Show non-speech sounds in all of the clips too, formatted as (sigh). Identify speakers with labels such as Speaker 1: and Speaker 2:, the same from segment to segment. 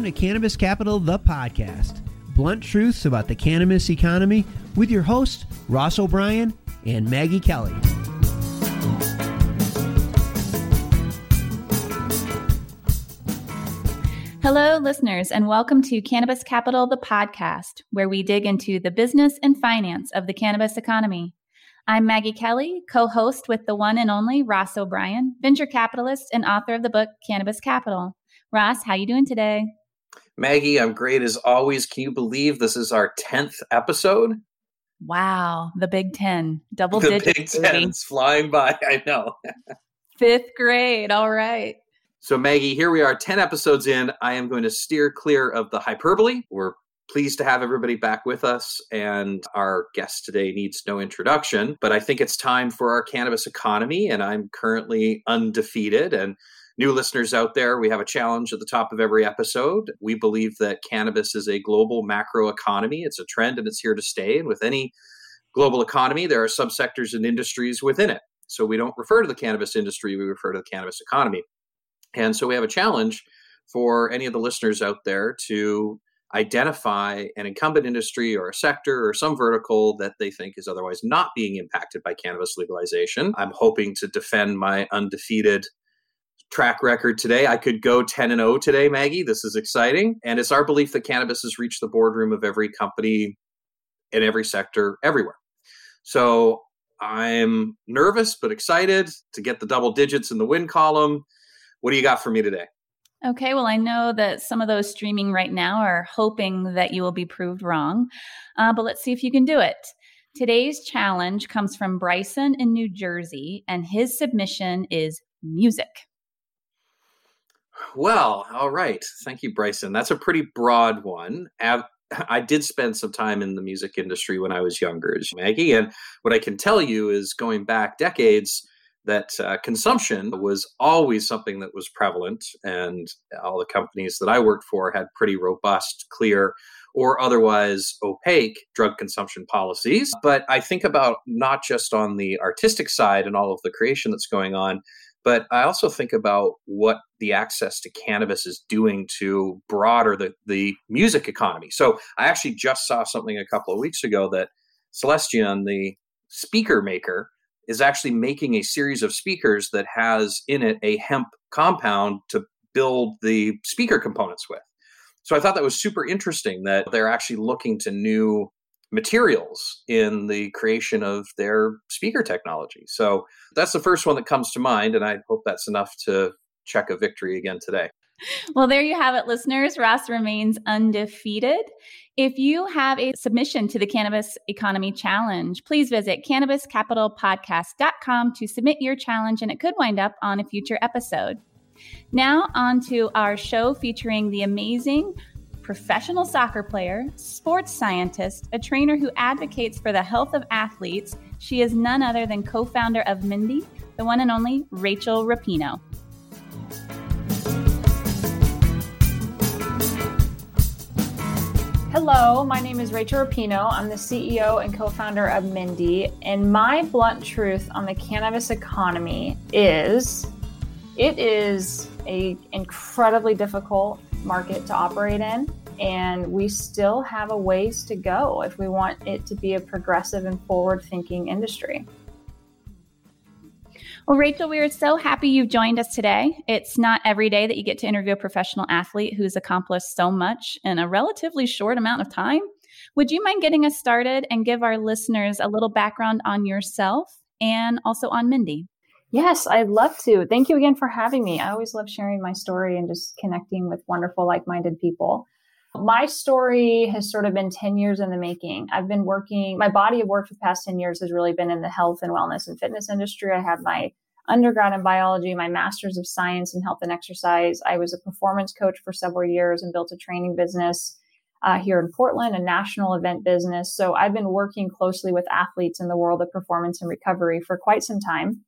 Speaker 1: Welcome to Cannabis Capital, the podcast. Blunt truths about the cannabis economy with your hosts, Ross O'Brien and Maggie Kelly.
Speaker 2: Hello, listeners, and welcome to Cannabis Capital, the podcast, where we dig into the business and finance of the cannabis economy. I'm Maggie Kelly, co host with the one and only Ross O'Brien, venture capitalist and author of the book Cannabis Capital. Ross, how you doing today?
Speaker 3: Maggie, I'm great as always. Can you believe this is our 10th episode?
Speaker 2: Wow, the Big 10. Double
Speaker 3: the
Speaker 2: digits.
Speaker 3: Big 10 is flying by. (laughs) I know.
Speaker 2: Fifth grade. All right.
Speaker 3: So, Maggie, here we are, 10 episodes in. I am going to steer clear of the hyperbole. We're pleased to have everybody back with us, and our guest today needs no introduction. But I think it's time for our cannabis economy, and I'm currently undefeated. And new listeners out there, we have a challenge at the top of every episode. We believe that cannabis is a global macro economy. It's a trend and it's here to stay. And with any global economy, there are subsectors and industries within it. So we don't refer to the cannabis industry, we refer to the cannabis economy. And so we have a challenge for any of the listeners out there to identify an incumbent industry or a sector or some vertical that they think is otherwise not being impacted by cannabis legalization. I'm hoping to defend my undefeated track record today. I could go 10 and 0 today, Maggie. This is exciting. And it's our belief that cannabis has reached the boardroom of every company in every sector everywhere. So I'm nervous but excited to get the double digits in the win column. What do you got for me today?
Speaker 2: Okay, well, I know that some of those streaming right now are hoping that you will be proved wrong, uh, but let's see if you can do it. Today's challenge comes from Bryson in New Jersey, and his submission is music.
Speaker 3: Well, all right. Thank you, Bryson. That's a pretty broad one. (laughs) I did spend some time in the music industry when I was younger, Maggie. And what I can tell you is going back decades, that uh, consumption was always something that was prevalent. And all the companies that I worked for had pretty robust, clear, or otherwise opaque drug consumption policies. But I think about not just on the artistic side and all of the creation that's going on, but I also think about what the access to cannabis is doing to broader the, the music economy. So I actually just saw something a couple of weeks ago that Celestion, the speaker maker, is actually making a series of speakers that has in it a hemp compound to build the speaker components with. So I thought that was super interesting that they're actually looking to new materials in the creation of their speaker technology. So that's the first one that comes to mind. And I hope that's enough to check a victory again today.
Speaker 2: Well, there you have it, listeners. Ross remains undefeated. If you have a submission to the Cannabis Economy Challenge, please visit cannabiscapitalpodcast.com to submit your challenge, and it could wind up on a future episode. Now, on to our show featuring the amazing professional soccer player, sports scientist, a trainer who advocates for the health of athletes. She is none other than co founder of Mendi, the one and only Rachel Rapinoe.
Speaker 4: Hello, my name is Rachel Rapinoe. I'm the CEO and co founder of Mendi. And my blunt truth on the cannabis economy is it is a incredibly difficult market to operate in and we still have a ways to go if we want it to be a progressive and forward thinking industry.
Speaker 2: Well, Rachel, we are so happy you've joined us today. It's not every day that you get to interview a professional athlete who's accomplished so much in a relatively short amount of time. Would you mind getting us started and give our listeners a little background on yourself and also on Mendi?
Speaker 4: Yes, I'd love to. Thank you again for having me. I always love sharing my story and just connecting with wonderful, like minded people. My story has sort of been 10 years in the making. I've been working, my body of work for the past 10 years has really been in the health and wellness and fitness industry. I have my undergrad in biology, my master's of science in health and exercise. I was a performance coach for several years and built a training business uh, here in Portland, a national event business. So I've been working closely with athletes in the world of performance and recovery for quite some time.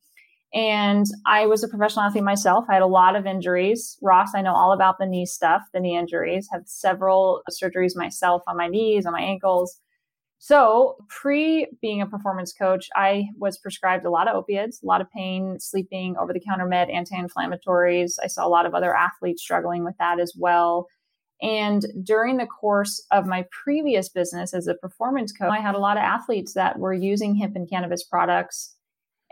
Speaker 4: And I was a professional athlete myself. I had a lot of injuries. Ross, I know all about the knee stuff, the knee injuries, had several surgeries myself on my knees, on my ankles. So, pre being a performance coach, I was prescribed a lot of opiates, a lot of pain, sleeping, over the counter med, anti inflammatories. I saw a lot of other athletes struggling with that as well. And during the course of my previous business as a performance coach, I had a lot of athletes that were using hemp and cannabis products.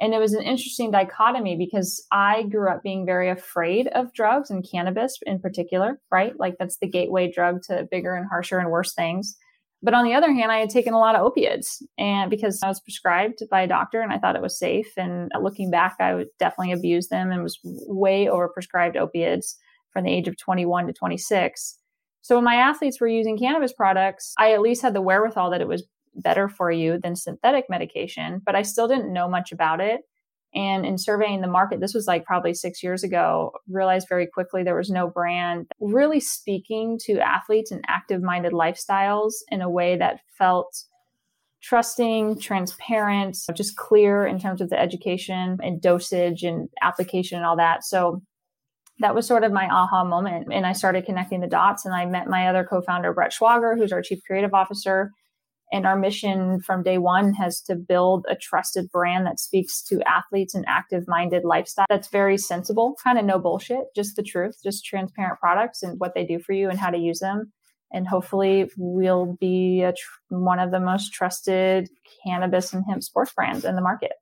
Speaker 4: And it was an interesting dichotomy because I grew up being very afraid of drugs and cannabis in particular, right? Like that's the gateway drug to bigger and harsher and worse things. But on the other hand, I had taken a lot of opiates and because I was prescribed by a doctor and I thought it was safe. And looking back, I would definitely abuse them and was way overprescribed opiates from the age of 21 to 26. So when my athletes were using cannabis products, I at least had the wherewithal that it was better for you than synthetic medication, but I still didn't know much about it. And in surveying the market, this was like probably six years ago, realized very quickly there was no brand really speaking to athletes and active minded lifestyles in a way that felt trusting, transparent, just clear in terms of the education and dosage and application and all that. So that was sort of my aha moment. And I started connecting the dots and I met my other co-founder, Brett Schwager, who's our chief creative officer. And our mission from day one has to build a trusted brand that speaks to athletes and active minded lifestyle that's very sensible, kind of no bullshit, just the truth, just transparent products and what they do for you and how to use them. And hopefully, we'll be tr- one of the most trusted cannabis and hemp sports brands in the market.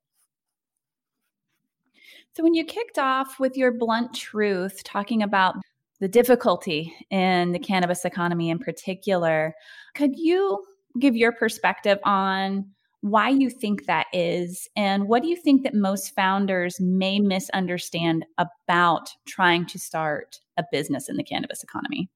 Speaker 2: So, when you kicked off with your blunt truth, talking about the difficulty in the cannabis economy in particular, could you give your perspective on why you think that is and what do you think that most founders may misunderstand about trying to start a business in the cannabis economy?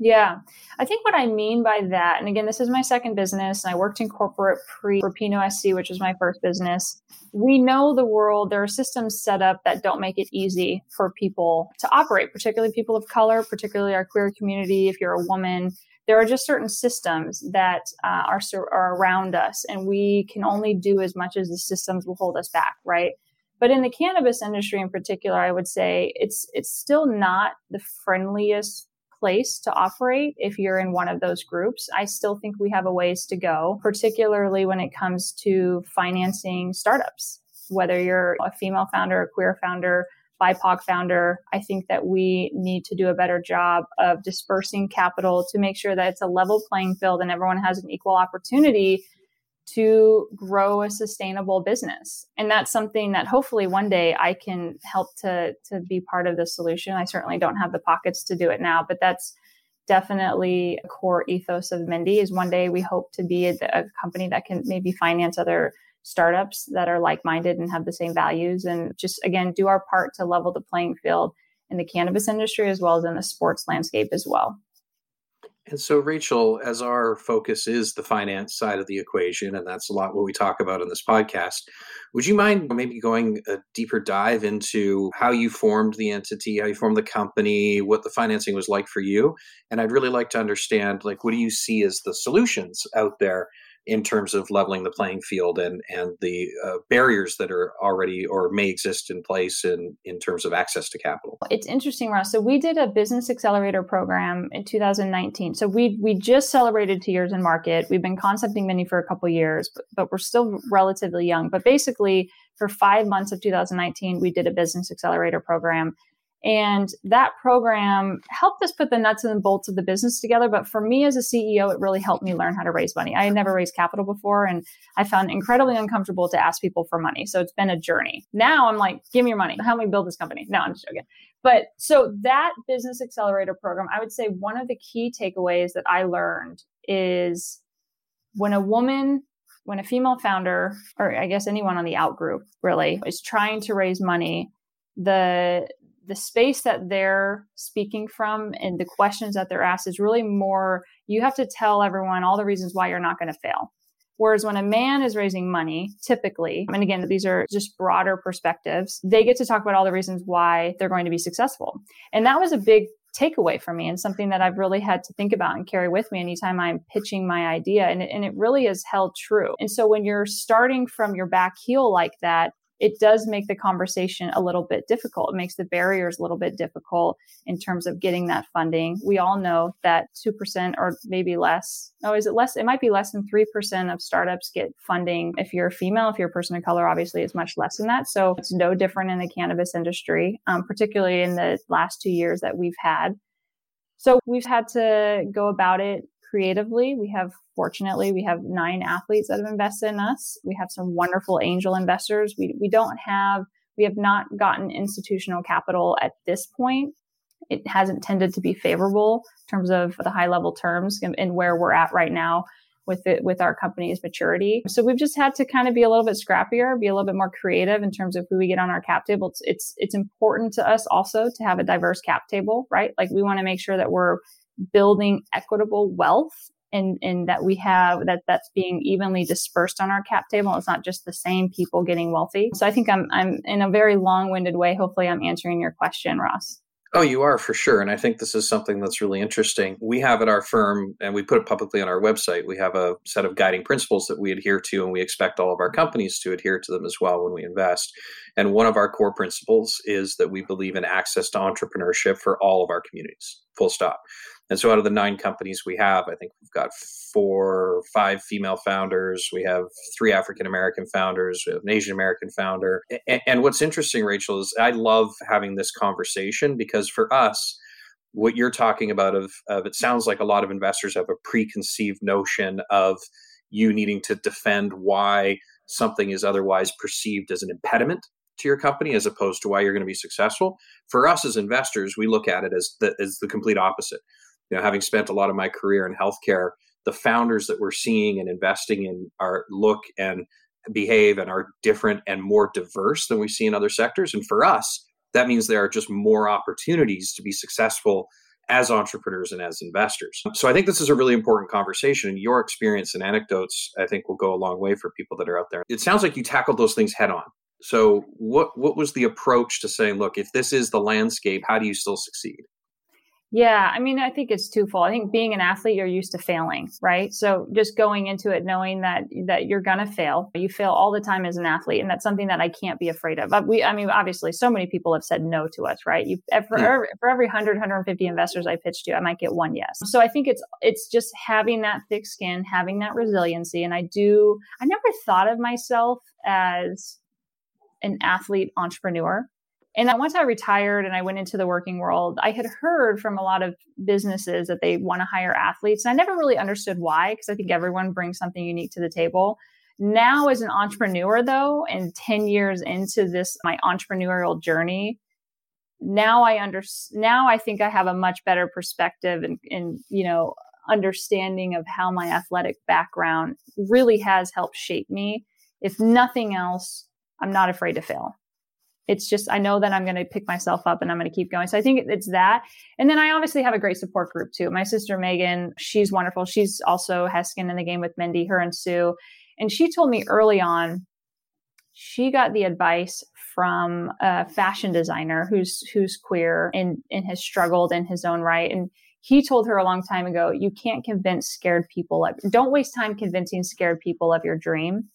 Speaker 4: Yeah. I think what I mean by that, and again, this is my second business, and I worked in corporate pre for SC, which was my first business. We know the world, there are systems set up that don't make it easy for people to operate, particularly people of color, particularly our queer community. If you're a woman, there are just certain systems that uh, are, are around us, and we can only do as much as the systems will hold us back, right? But in the cannabis industry in particular, I would say it's it's still not the friendliest place to operate if you're in one of those groups. I still think we have a ways to go, particularly when it comes to financing startups. Whether you're a female founder, a queer founder, BIPOC founder, I think that we need to do a better job of dispersing capital to make sure that it's a level playing field and everyone has an equal opportunity to grow a sustainable business. And that's something that hopefully one day I can help to to be part of the solution. I certainly don't have the pockets to do it now, but that's definitely a core ethos of Mendi is one day we hope to be a, a company that can maybe finance other startups that are like-minded and have the same values and just again do our part to level the playing field in the cannabis industry as well as in the sports landscape as well.
Speaker 3: And so, Rachel, as our focus is the finance side of the equation, and that's a lot what we talk about in this podcast, would you mind maybe going a deeper dive into how you formed the entity, how you formed the company, what the financing was like for you? And I'd really like to understand, like, what do you see as the solutions out there in terms of leveling the playing field and and the uh, barriers that are already or may exist in place in in terms of access to capital.
Speaker 4: It's interesting, Ross. So we did a business accelerator program in 2019. So we we just celebrated two years in market. We've been concepting Mendi for a couple years, but, but we're still relatively young. But basically, for five months of 2019, we did a business accelerator program and that program helped us put the nuts and bolts of the business together. But for me as a CEO, it really helped me learn how to raise money. I had never raised capital before, and I found incredibly uncomfortable to ask people for money. So it's been a journey. Now I'm like, give me your money. Help me build this company. No, I'm just joking. But so that business accelerator program, I would say one of the key takeaways that I learned is when a woman when a female founder, or I guess anyone on the out group really, is trying to raise money, the the space that they're speaking from and the questions that they're asked is really more you have to tell everyone all the reasons why you're not going to fail. Whereas when a man is raising money, typically, and again, these are just broader perspectives, they get to talk about all the reasons why they're going to be successful. And that was a big takeaway for me and something that I've really had to think about and carry with me anytime I'm pitching my idea. And it, and it really is held true. And so when you're starting from your back heel like that, it does make the conversation a little bit difficult. It makes the barriers a little bit difficult in terms of getting that funding. We all know that 2% or maybe less. Oh, is it less? It might be less than 3% of startups get funding. If you're a female, if you're a person of color, obviously it's much less than that. So it's no different in the cannabis industry, um, particularly in the last two years that we've had. So we've had to go about it creatively. We have, fortunately, we have nine athletes that have invested in us. We have some wonderful angel investors. We, we don't have, we have not gotten institutional capital at this point. It hasn't tended to be favorable in terms of the high level terms and, where we're at right now with it with our company's maturity. So we've just had to kind of be a little bit scrappier, be a little bit more creative in terms of who we get on our cap table. It's it's, it's important to us also to have a diverse cap table, right? Like we want to make sure that we're building equitable wealth and, and that we have that that's being evenly dispersed on our cap table. It's not just the same people getting wealthy. So I think I'm I'm in a very long-winded way. Hopefully I'm answering your question, Ross.
Speaker 3: Oh, you are for sure. And I think this is something that's really interesting. We have at our firm, and we put it publicly on our website, we have a set of guiding principles that we adhere to, and we expect all of our companies to adhere to them as well when we invest. And one of our core principles is that we believe in access to entrepreneurship for all of our communities, full stop. And so out of the nine companies we have, I think we've got four, five female founders. We have three African American founders. We have an Asian American founder. And, what's interesting, Rachel, is I love having this conversation because for us, what you're talking about of, of it sounds like a lot of investors have a preconceived notion of you needing to defend why something is otherwise perceived as an impediment to your company as opposed to why you're going to be successful. For us as investors, we look at it as the, as the complete opposite you know, having spent a lot of my career in healthcare, the founders that we're seeing and investing in are look and behave and are different and more diverse than we see in other sectors. And for us, that means there are just more opportunities to be successful as entrepreneurs and as investors. So I think this is a really important conversation. And your experience and anecdotes, I think, will go a long way for people that are out there. It sounds like you tackled those things head on. So what what was the approach to saying, look, if this is the landscape, how do you still succeed?
Speaker 4: Yeah, I mean, I think it's twofold. I think being an athlete, you're used to failing, right? So just going into it knowing that that you're gonna fail. You fail all the time as an athlete, and that's something that I can't be afraid of. But we, I mean, obviously, so many people have said no to us, right? You eh, for, yeah. for every 100, 150 investors I pitched to, I might get one yes. So I think it's it's just having that thick skin, having that resiliency, and I do. I never thought of myself as an athlete entrepreneur and once I retired and I went into the working world, I had heard from a lot of businesses that they want to hire athletes. And I never really understood why, because I think everyone brings something unique to the table. Now, as an entrepreneur, though, and 10 years into this, my entrepreneurial journey, now I under now I think I have a much better perspective and, and you know understanding of how my athletic background really has helped shape me. If nothing else, I'm not afraid to fail it's just i know that i'm going to pick myself up and i'm going to keep going. So i think it's that. And then i obviously have a great support group too. My sister megan she's wonderful. She's also has skin in the game with Mendi her and sue. And she told me early on she got the advice from a fashion designer who's who's queer and and has struggled in his own right. And he told her a long time ago you can't convince scared people of, don't waste time convincing scared people of your dream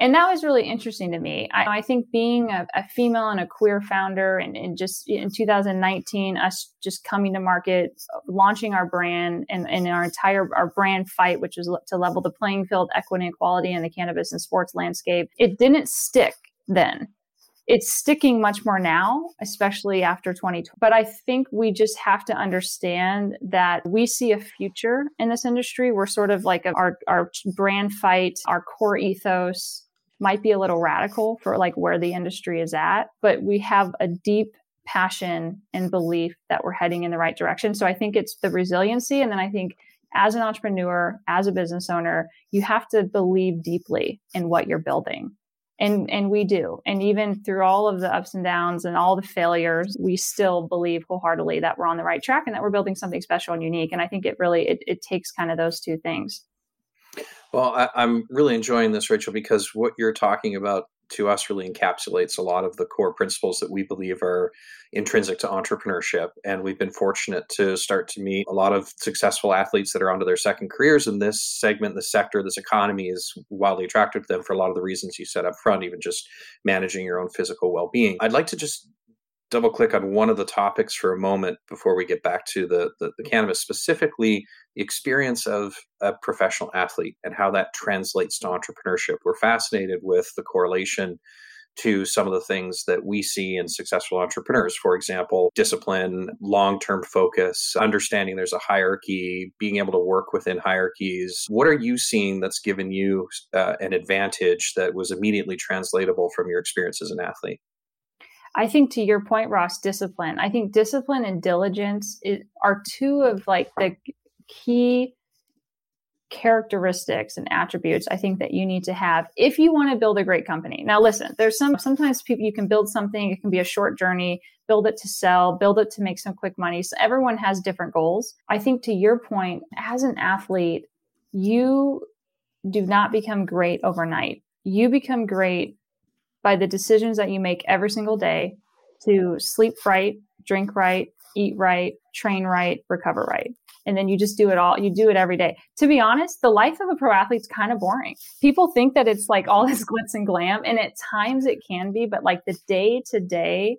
Speaker 4: and that was really interesting to me. I, I think being a, a, female and a queer founder, and, and, just in 2019, us just coming to market, launching our brand, and, and our entire our brand fight, which was to level the playing field, equity, and equality in the cannabis and sports landscape. It didn't stick then. It's sticking much more now, especially after 2020. But I think we just have to understand that we see a future in this industry. We're sort of like a, our, our brand fight, our core ethos might be a little radical for like where the industry is at, but we have a deep passion and belief that we're heading in the right direction. So I think it's the resiliency. And then I think as an entrepreneur, as a business owner, you have to believe deeply in what you're building. And, and we do. And even through all of the ups and downs and all the failures, we still believe wholeheartedly that we're on the right track and that we're building something special and unique. And I think it really, it, it takes kind of those two things.
Speaker 3: Well, I, I'm really enjoying this, Rachel, because what you're talking about to us really encapsulates a lot of the core principles that we believe are intrinsic to entrepreneurship. And we've been fortunate to start to meet a lot of successful athletes that are onto their second careers. And this segment, this sector, this economy is wildly attractive to them for a lot of the reasons you said up front, even just managing your own physical well being. I'd like to just double click on one of the topics for a moment before we get back to the, the, the, cannabis, specifically the experience of a professional athlete and how that translates to entrepreneurship. We're fascinated with the correlation to some of the things that we see in successful entrepreneurs. For example, discipline, long term focus, understanding there's a hierarchy, being able to work within hierarchies. What are you seeing that's given you uh, an advantage that was immediately translatable from your experience as an athlete?
Speaker 4: I think to your point, Ross, discipline. I think discipline and diligence are two of like the key characteristics and attributes I think that you need to have if you want to build a great company. Now listen, there's some sometimes people you can build something, it can be a short journey, build it to sell, build it to make some quick money. So everyone has different goals. I think to your point, as an athlete, you do not become great overnight. You become great by the decisions that you make every single day to sleep right, drink right, eat right, train right, recover right. And then you just do it all. You do it every day. To be honest the life of a pro athlete is kind of boring. People think that it's like all (laughs) this glitz and glam and at times it can be but like the day to day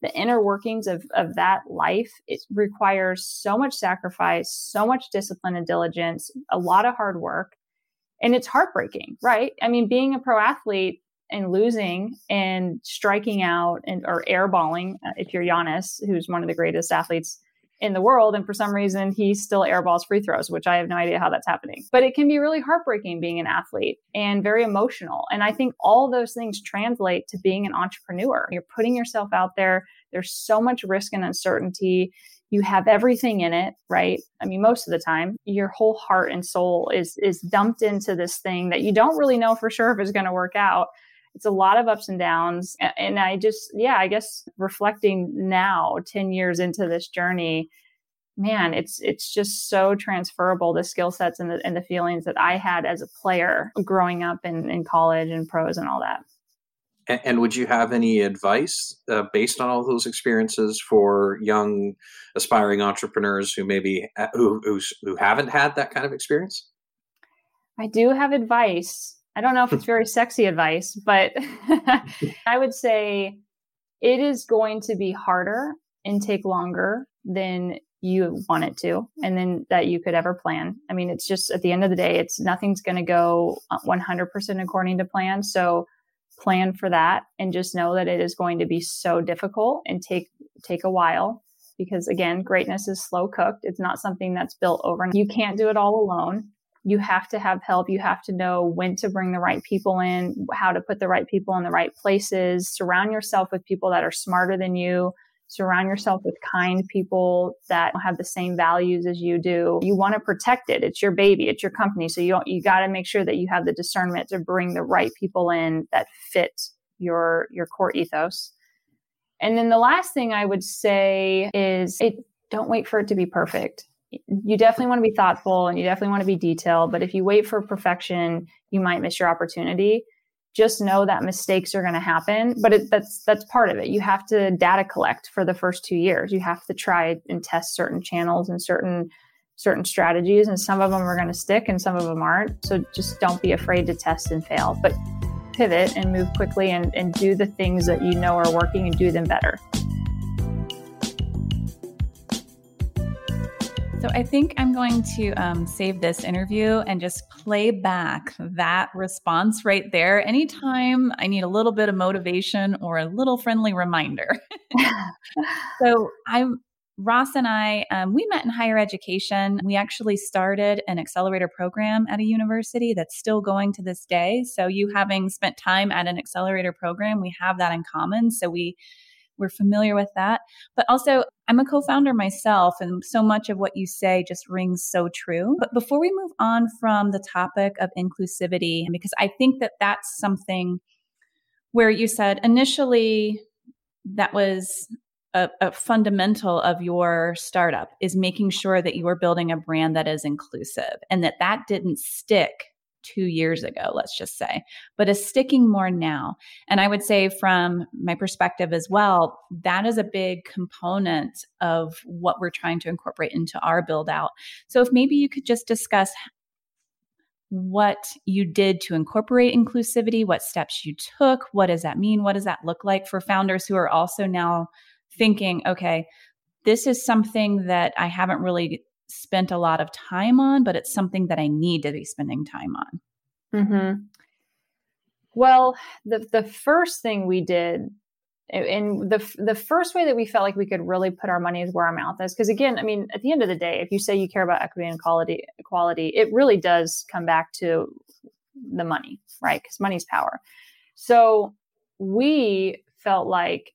Speaker 4: the inner workings of, of that life it requires so much sacrifice so much discipline and diligence a lot of hard work and it's heartbreaking right? I mean being a pro athlete and losing and striking out and or airballing uh, if you're Giannis, who's one of the greatest athletes in the world. And for some reason, he still airballs free throws, which I have no idea how that's happening. But it can be really heartbreaking being an athlete and very emotional. And I think all those things translate to being an entrepreneur. You're putting yourself out there. There's so much risk and uncertainty. You have everything in it, right? I mean, most of the time, your whole heart and soul is is dumped into this thing that you don't really know for sure if it's going to work out it's a lot of ups and downs. And I just, yeah, I guess reflecting now, 10 years into this journey, man, it's it's just so transferable the skill sets and the and the feelings that I had as a player growing up in, in college and pros and all that.
Speaker 3: And, and would you have any advice uh, based on all those experiences for young aspiring entrepreneurs who maybe uh, who who haven't had that kind of experience?
Speaker 4: I do have advice. I don't know if it's very sexy advice, but (laughs) I would say it is going to be harder and take longer than you want it to and then that you could ever plan. I mean, it's just at the end of the day, it's nothing's going to go 100% uh, according to plan. So plan for that and just know that it is going to be so difficult and take take a while because again, greatness is slow cooked. It's not something that's built overnight. You can't do it all alone you have to have help. You have to know when to bring the right people in, how to put the right people in the right places. Surround yourself with people that are smarter than you. Surround yourself with kind people that have the same values as you do. You want to protect it. It's your baby. It's your company. So you you got to make sure that you have the discernment to bring the right people in that fit your your core ethos. And then the last thing I would say is it don't wait for it to be perfect you definitely want to be thoughtful and you definitely want to be detailed. But if you wait for perfection, you might miss your opportunity. Just know that mistakes are going to happen, but it, that's that's part of it. You have to data collect for the first two years. You have to try and test certain channels and certain certain strategies, and some of them are going to stick and some of them aren't. So just don't be afraid to test and fail, but pivot and move quickly and, and do the things that you know are working and do them better.
Speaker 2: So I think I'm going to um, save this interview and just play back that response right there. Anytime I need a little bit of motivation or a little friendly reminder. (laughs) so I'm Ross and I, um, we met in higher education. We actually started an accelerator program at a university that's still going to this day. So, you having spent time at an accelerator program, we have that in common. So, we we're familiar with that. But also, I'm a co founder myself, and so much of what you say just rings so true. But before we move on from the topic of inclusivity, because I think that that's something where you said initially that was a, a, fundamental of your startup is making sure that you are building a brand that is inclusive and that that didn't stick two years ago, let's just say, but is sticking more now. And I would say, from my perspective as well, that is a big component of what we're trying to incorporate into our build out. So, if maybe you could just discuss what you did to incorporate inclusivity, what steps you took, what does that mean? What does that look like for founders who are also now thinking, okay, this is something that I haven't really spent a lot of time on, but it's something that I need to be spending time on.
Speaker 4: Mm-hmm. Well, the the first thing we did and the the first way that we felt like we could really put our money where our mouth is because again i mean at the end of the day if you say you care about equity and quality, equality it really does come back to the money right because money's power so we felt like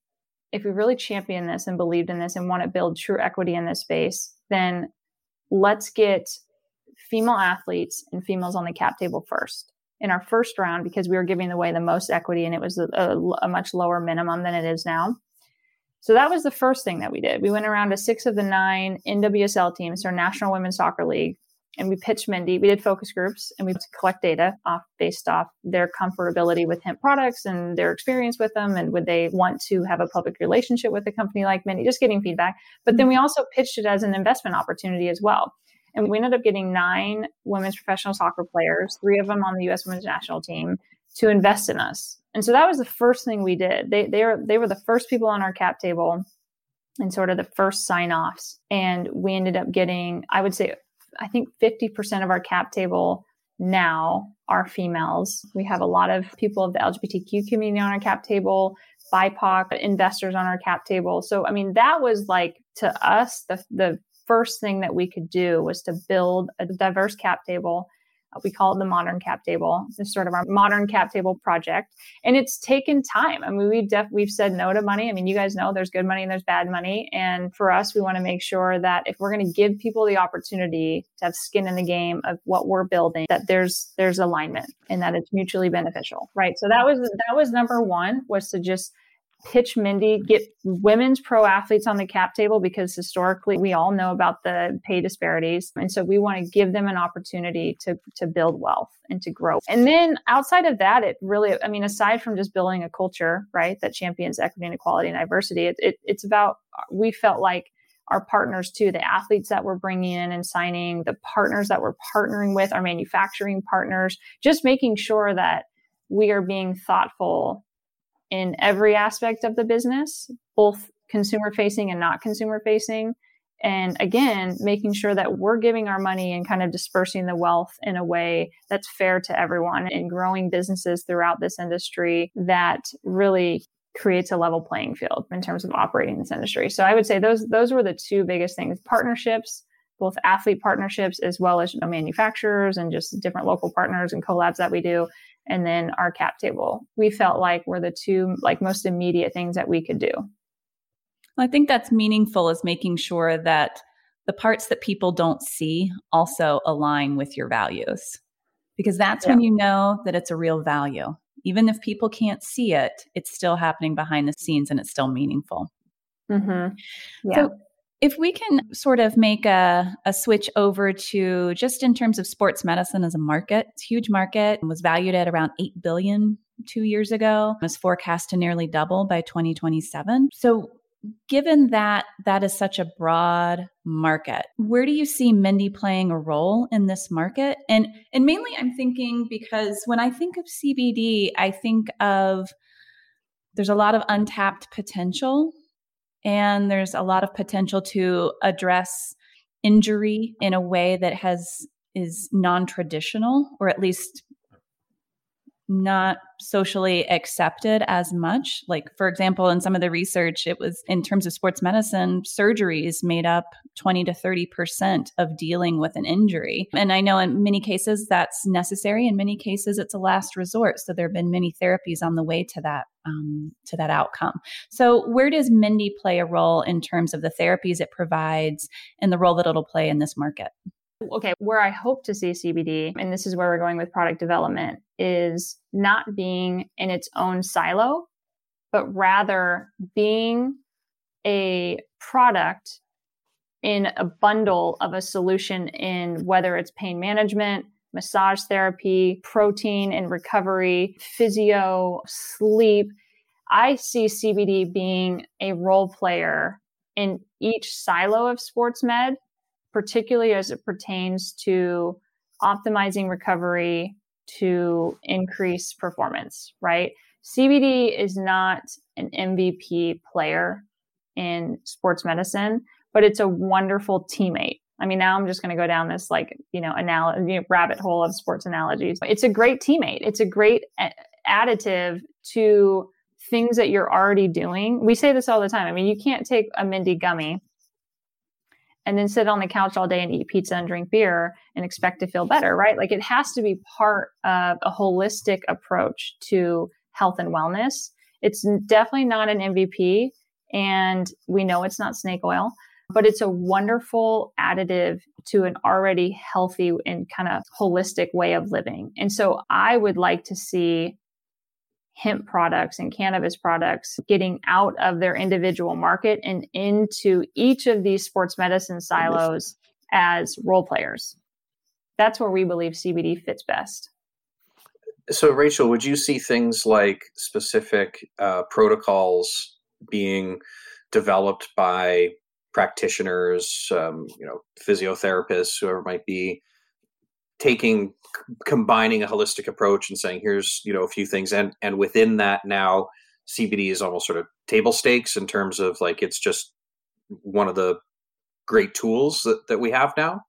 Speaker 4: if we really champion this and believed in this and want to build true equity in this space then let's get female athletes and females on the cap table first in our first round because we were giving away the most equity and it was a, a, a, much lower minimum than it is now. So that was the first thing that we did. We went around to six of the nine NWSL teams, our National Women's Soccer League, and we pitched Mendi. We did focus groups and we collect data off based off their comfortability with hemp products and their experience with them and would they want to have a public relationship with a company like Mendi, just getting feedback. But then we also pitched it as an investment opportunity as well. And we ended up getting nine women's professional soccer players, three of them on the U.S. women's national team, to invest in us. And so that was the first thing we did. They they were they were the first people on our cap table and sort of the first sign offs. And we ended up getting, I would say, I think 50% of our cap table now are females. We have a lot of people of the LGBTQ community on our cap table, BIPOC investors on our cap table. So, I mean, that was like to us the, the first thing that we could do was to build a diverse cap table. We call it the modern cap table. It's sort of our modern cap table project. And it's taken time. I mean, we def- we've said no to money. I mean, you guys know there's good money and there's bad money. And for us, we want to make sure that if we're going to give people the opportunity to have skin in the game of what we're building, that there's there's alignment and that it's mutually beneficial. Right. So that was that was number one was to just pitch Mendi, get women's pro athletes on the cap table because historically we all know about the pay disparities. And so we want to give them an opportunity to, to build wealth and to grow. And then outside of that, it really, I mean, aside from just building a culture, right, that champions equity and equality and diversity, it, it, it's about, we felt like our partners too, the athletes that we're bringing in and signing, the partners that we're partnering with, our manufacturing partners, just making sure that we are being thoughtful in every aspect of the business, both consumer facing and not consumer facing. And again, making sure that we're giving our money and kind of dispersing the wealth in a way that's fair to everyone and growing businesses throughout this industry that really creates a level playing field in terms of operating this industry. So I would say those those were the two biggest things: partnerships, both athlete partnerships as well as you know, manufacturers and just different local partners and collabs that we do, and then our cap table. We felt like were the two like most immediate things that we could do.
Speaker 2: Well, I think that's meaningful is making sure that the parts that people don't see also align with your values. Because that's yeah. when you know that it's a real value. Even if people can't see it, it's still happening behind the scenes and it's still meaningful.
Speaker 4: Mm-hmm.
Speaker 2: Yeah. So if we can sort of make a, a switch over to just in terms of sports medicine as a market, it's a huge market and was valued at around 8 billion two years ago, was forecast to nearly double by 2027. So given that that is such a broad market where do you see Mendi playing a role in this market and and mainly i'm thinking because when i think of cbd i think of there's a lot of untapped potential and there's a lot of potential to address injury in a way that has is non-traditional or at least not socially accepted as much. Like, for example, in some of the research, it was in terms of sports medicine, surgeries made up 20 to 30% of dealing with an injury. And I know in many cases that's necessary. In many cases, it's a last resort. So there have been many therapies on the way to that. Um, to that outcome. So, where does Mendi play a role in terms of the therapies it provides and the role that it'll play in this market?
Speaker 4: Okay, where I hope to see CBD, and this is where we're going with product development, is not being in its own silo, but rather being a product in a bundle of a solution in whether it's pain management, massage therapy, protein and recovery, physio, sleep. I see CBD being a role player in each silo of sports med particularly as it pertains to optimizing recovery to increase performance, right? CBD is not an MVP player in sports medicine, but it's a wonderful teammate. I mean, now I'm just going to go down this like, you know, anal- rabbit hole of sports analogies. It's a great teammate. It's a great additive to things that you're already doing. We say this all the time. I mean, you can't take a Mendi gummy and then sit on the couch all day and eat pizza and drink beer and expect to feel better, right? Like it has to be part of a holistic approach to health and wellness. It's definitely not an MVP, and we know it's not snake oil, but it's a wonderful additive to an already healthy and kind of holistic way of living. And so I would like to see hemp products and cannabis products getting out of their individual market and into each of these sports medicine silos as role players. That's where we believe CBD fits best.
Speaker 3: So, Rachel, would you see things like specific uh, protocols being developed by practitioners, um, you know, physiotherapists, whoever might be, taking combining a holistic approach and saying here's you know a few things. And and within that now cbd is almost sort of table stakes in terms of like it's just one of the great tools that, that we have now.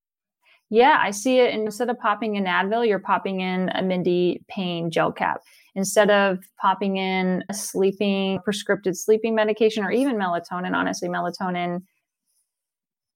Speaker 4: Yeah i see it. Instead of popping in advil you're popping in a Mendi pain gel cap. Instead of popping in a sleeping prescribed sleeping medication or even melatonin honestly melatonin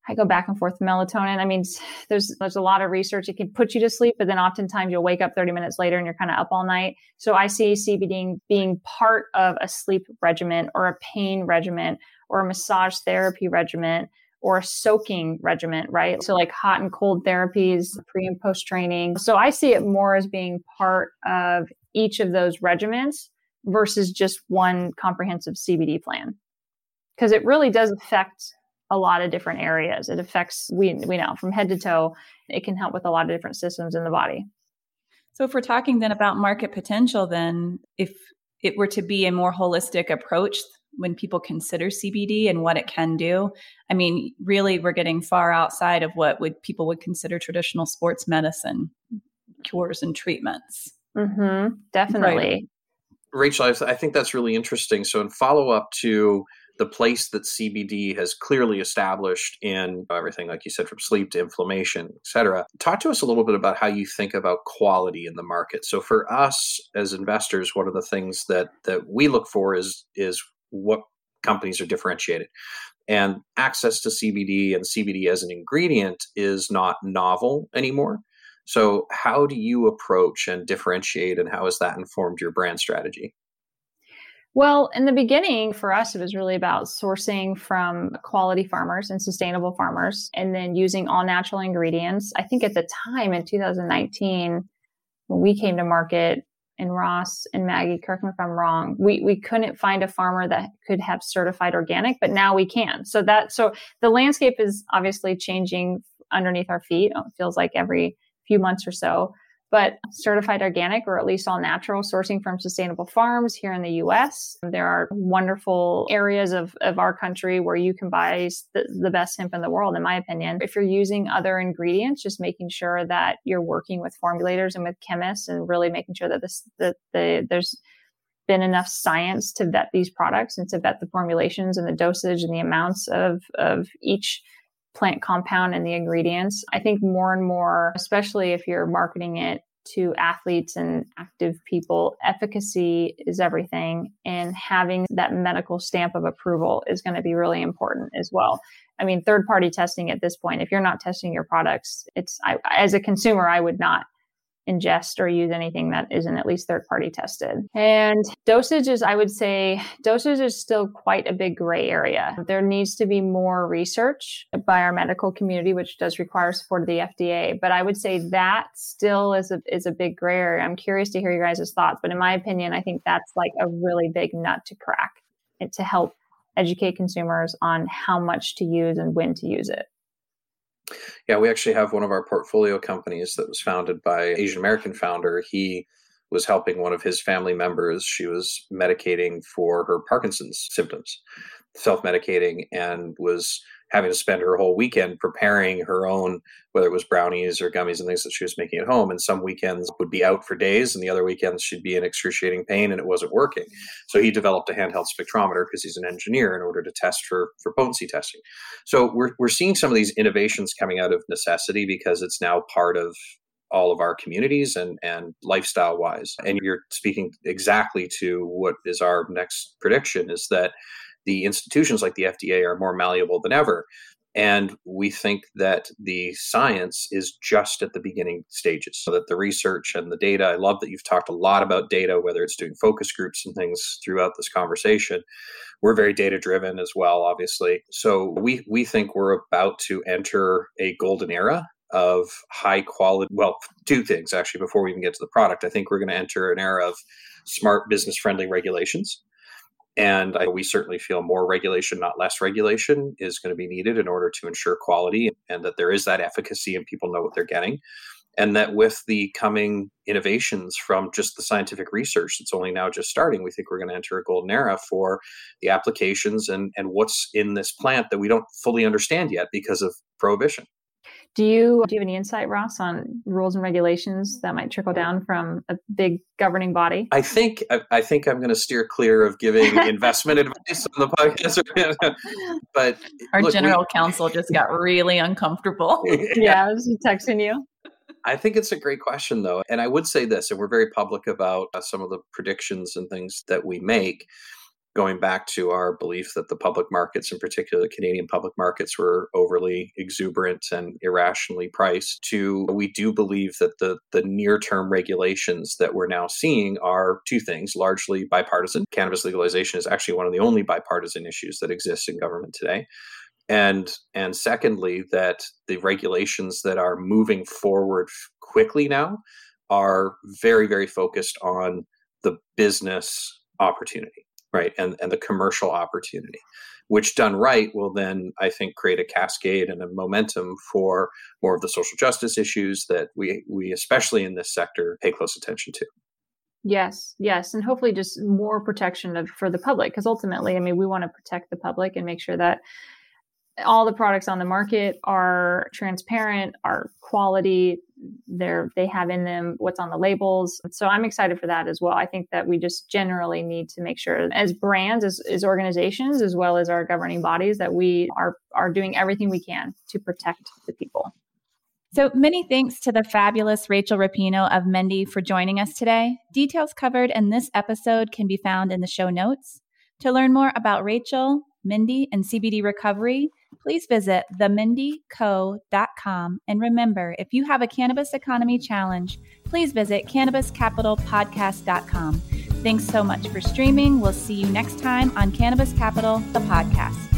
Speaker 4: I go back and forth melatonin. I mean, there's there's a lot of research. It can put you to sleep, but then oftentimes you'll wake up 30 minutes later and you're kind of up all night. So I see CBD being part of a sleep regimen or a pain regimen or a massage therapy regimen or a soaking regimen, right? So like hot and cold therapies, pre and post training. So I see it more as being part of each of those regimens versus just one comprehensive CBD plan. Because it really does affect a lot of different areas. It affects we we know from head to toe. It can help with a lot of different systems in the body.
Speaker 2: So if we're talking then about market potential, then if it were to be a more holistic approach when people consider CBD and what it can do, I mean, really, we're getting far outside of what would people would consider traditional sports medicine cures and treatments.
Speaker 4: Mm-hmm, definitely. Right.
Speaker 3: Rachel, I think that's really interesting. So, in follow up to the place that CBD has clearly established in everything, like you said, from sleep to inflammation, et cetera. Talk to us a little bit about how you think about quality in the market. So for us as investors, one of the things that that we look for is is what companies are differentiated. And access to CBD and CBD as an ingredient is not novel anymore. So, how do you approach and differentiate, and how has that informed your brand strategy?
Speaker 4: Well, in the beginning, for us, it was really about sourcing from quality farmers and sustainable farmers and then using all natural ingredients. I think at the time in 2019, when we came to market, and Ross and Maggie, correct me if I'm wrong, we, we couldn't find a farmer that could have certified organic, but now we can. So that so the landscape is obviously changing underneath our feet. It feels like every few months or so but certified organic or at least all natural sourcing from sustainable farms here in the US. There are wonderful areas of, of our country where you can buy the, the best hemp in the world, in my opinion. If you're using other ingredients, just making sure that you're working with formulators and with chemists and really making sure that this, that the, there's been enough science to vet these products and to vet the formulations and the dosage and the amounts of, of each plant compound and the ingredients. I think more and more, especially if you're marketing it to athletes and active people, efficacy is everything. And having that medical stamp of approval is going to be really important as well. I mean, third party testing at this point, if you're not testing your products, it's, I, as a consumer, I would not ingest or use anything that isn't at least third party tested. And dosage is, I would say, dosage is still quite a big gray area. There needs to be more research by our medical community, which does require support of the FDA. But I would say that still is a, is a big gray area. I'm curious to hear your guys' thoughts. But in my opinion, I think that's like a really big nut to crack eh, to help educate consumers on how much to use and when to use it.
Speaker 3: Yeah, we actually have one of our portfolio companies that was founded by Asian American founder. He was helping one of his family members. She was medicating for her Parkinson's symptoms, self medicating, and was having to spend her whole weekend preparing her own, whether it was brownies or gummies and things that she was making at home. And some weekends would be out for days, and the other weekends she'd be in excruciating pain and it wasn't working. So he developed a handheld spectrometer because he's an engineer in order to test for, for potency testing. So we're, we're seeing some of these innovations coming out of necessity because it's now part of all of our communities and, and lifestyle wise. And you're speaking exactly to what is our next prediction is that the institutions like the FDA are more malleable than ever. And we think that the science is just at the beginning stages, so that the research and the data. I love that you've talked a lot about data, whether it's doing focus groups and things throughout this conversation. We're very data driven as well, obviously. So we we think we're about to enter a golden era of high quality. Well, two things actually before we even get to the product. I think we're going to enter an era of smart business friendly regulations and I, we certainly feel more regulation, not less regulation, is going to be needed in order to ensure quality and that there is that efficacy and people know what they're getting. And that with the coming innovations from just the scientific research that's only now just starting, we think we're going to enter a golden era for the applications and, and what's in this plant that we don't fully understand yet because of prohibition.
Speaker 4: Do you do you have any insight, Ross, on rules and regulations that might trickle down from a big governing body?
Speaker 3: I think I, I think I'm going to steer clear of giving (laughs) investment advice on the podcast. (laughs) but
Speaker 2: our look, general we, counsel just got really uncomfortable. (laughs)
Speaker 4: yeah, I was texting you.
Speaker 3: I think it's a great question, though. And I would say this, and we're very public about uh, some of the predictions and things that we make going back to our belief that the public markets, in particular the Canadian public markets, were overly exuberant and irrationally priced, to we do believe that the, the near term regulations that we're now seeing are two things largely bipartisan. Cannabis legalization is actually one of the only bipartisan issues that exists in government today. And, and secondly, that the regulations that are moving forward quickly now are very, very focused on the business opportunity right and and the commercial opportunity which done right will then i think create a cascade and a momentum for more of the social justice issues that we we especially in this sector pay close attention to.
Speaker 4: Yes yes and hopefully just more protection of, for the public because ultimately i mean we want to protect the public and make sure that all the products on the market are transparent, are quality, they're they have in them what's on the labels. So I'm excited for that as well. I think that we just generally need to make sure as brands, as, as organizations, as well as our governing bodies, that we are are doing everything we can to protect the people.
Speaker 2: So many thanks to the fabulous Rachel Rapinoe of Mendi for joining us today. Details covered in this episode can be found in the show notes. To learn more about Rachel, Mendi, and CBD recovery, please visit themendico.com. And remember, if you have a cannabis economy challenge, please visit cannabiscapitalpodcast.com. Thanks so much for streaming. We'll see you next time on Cannabis Capital, the podcast.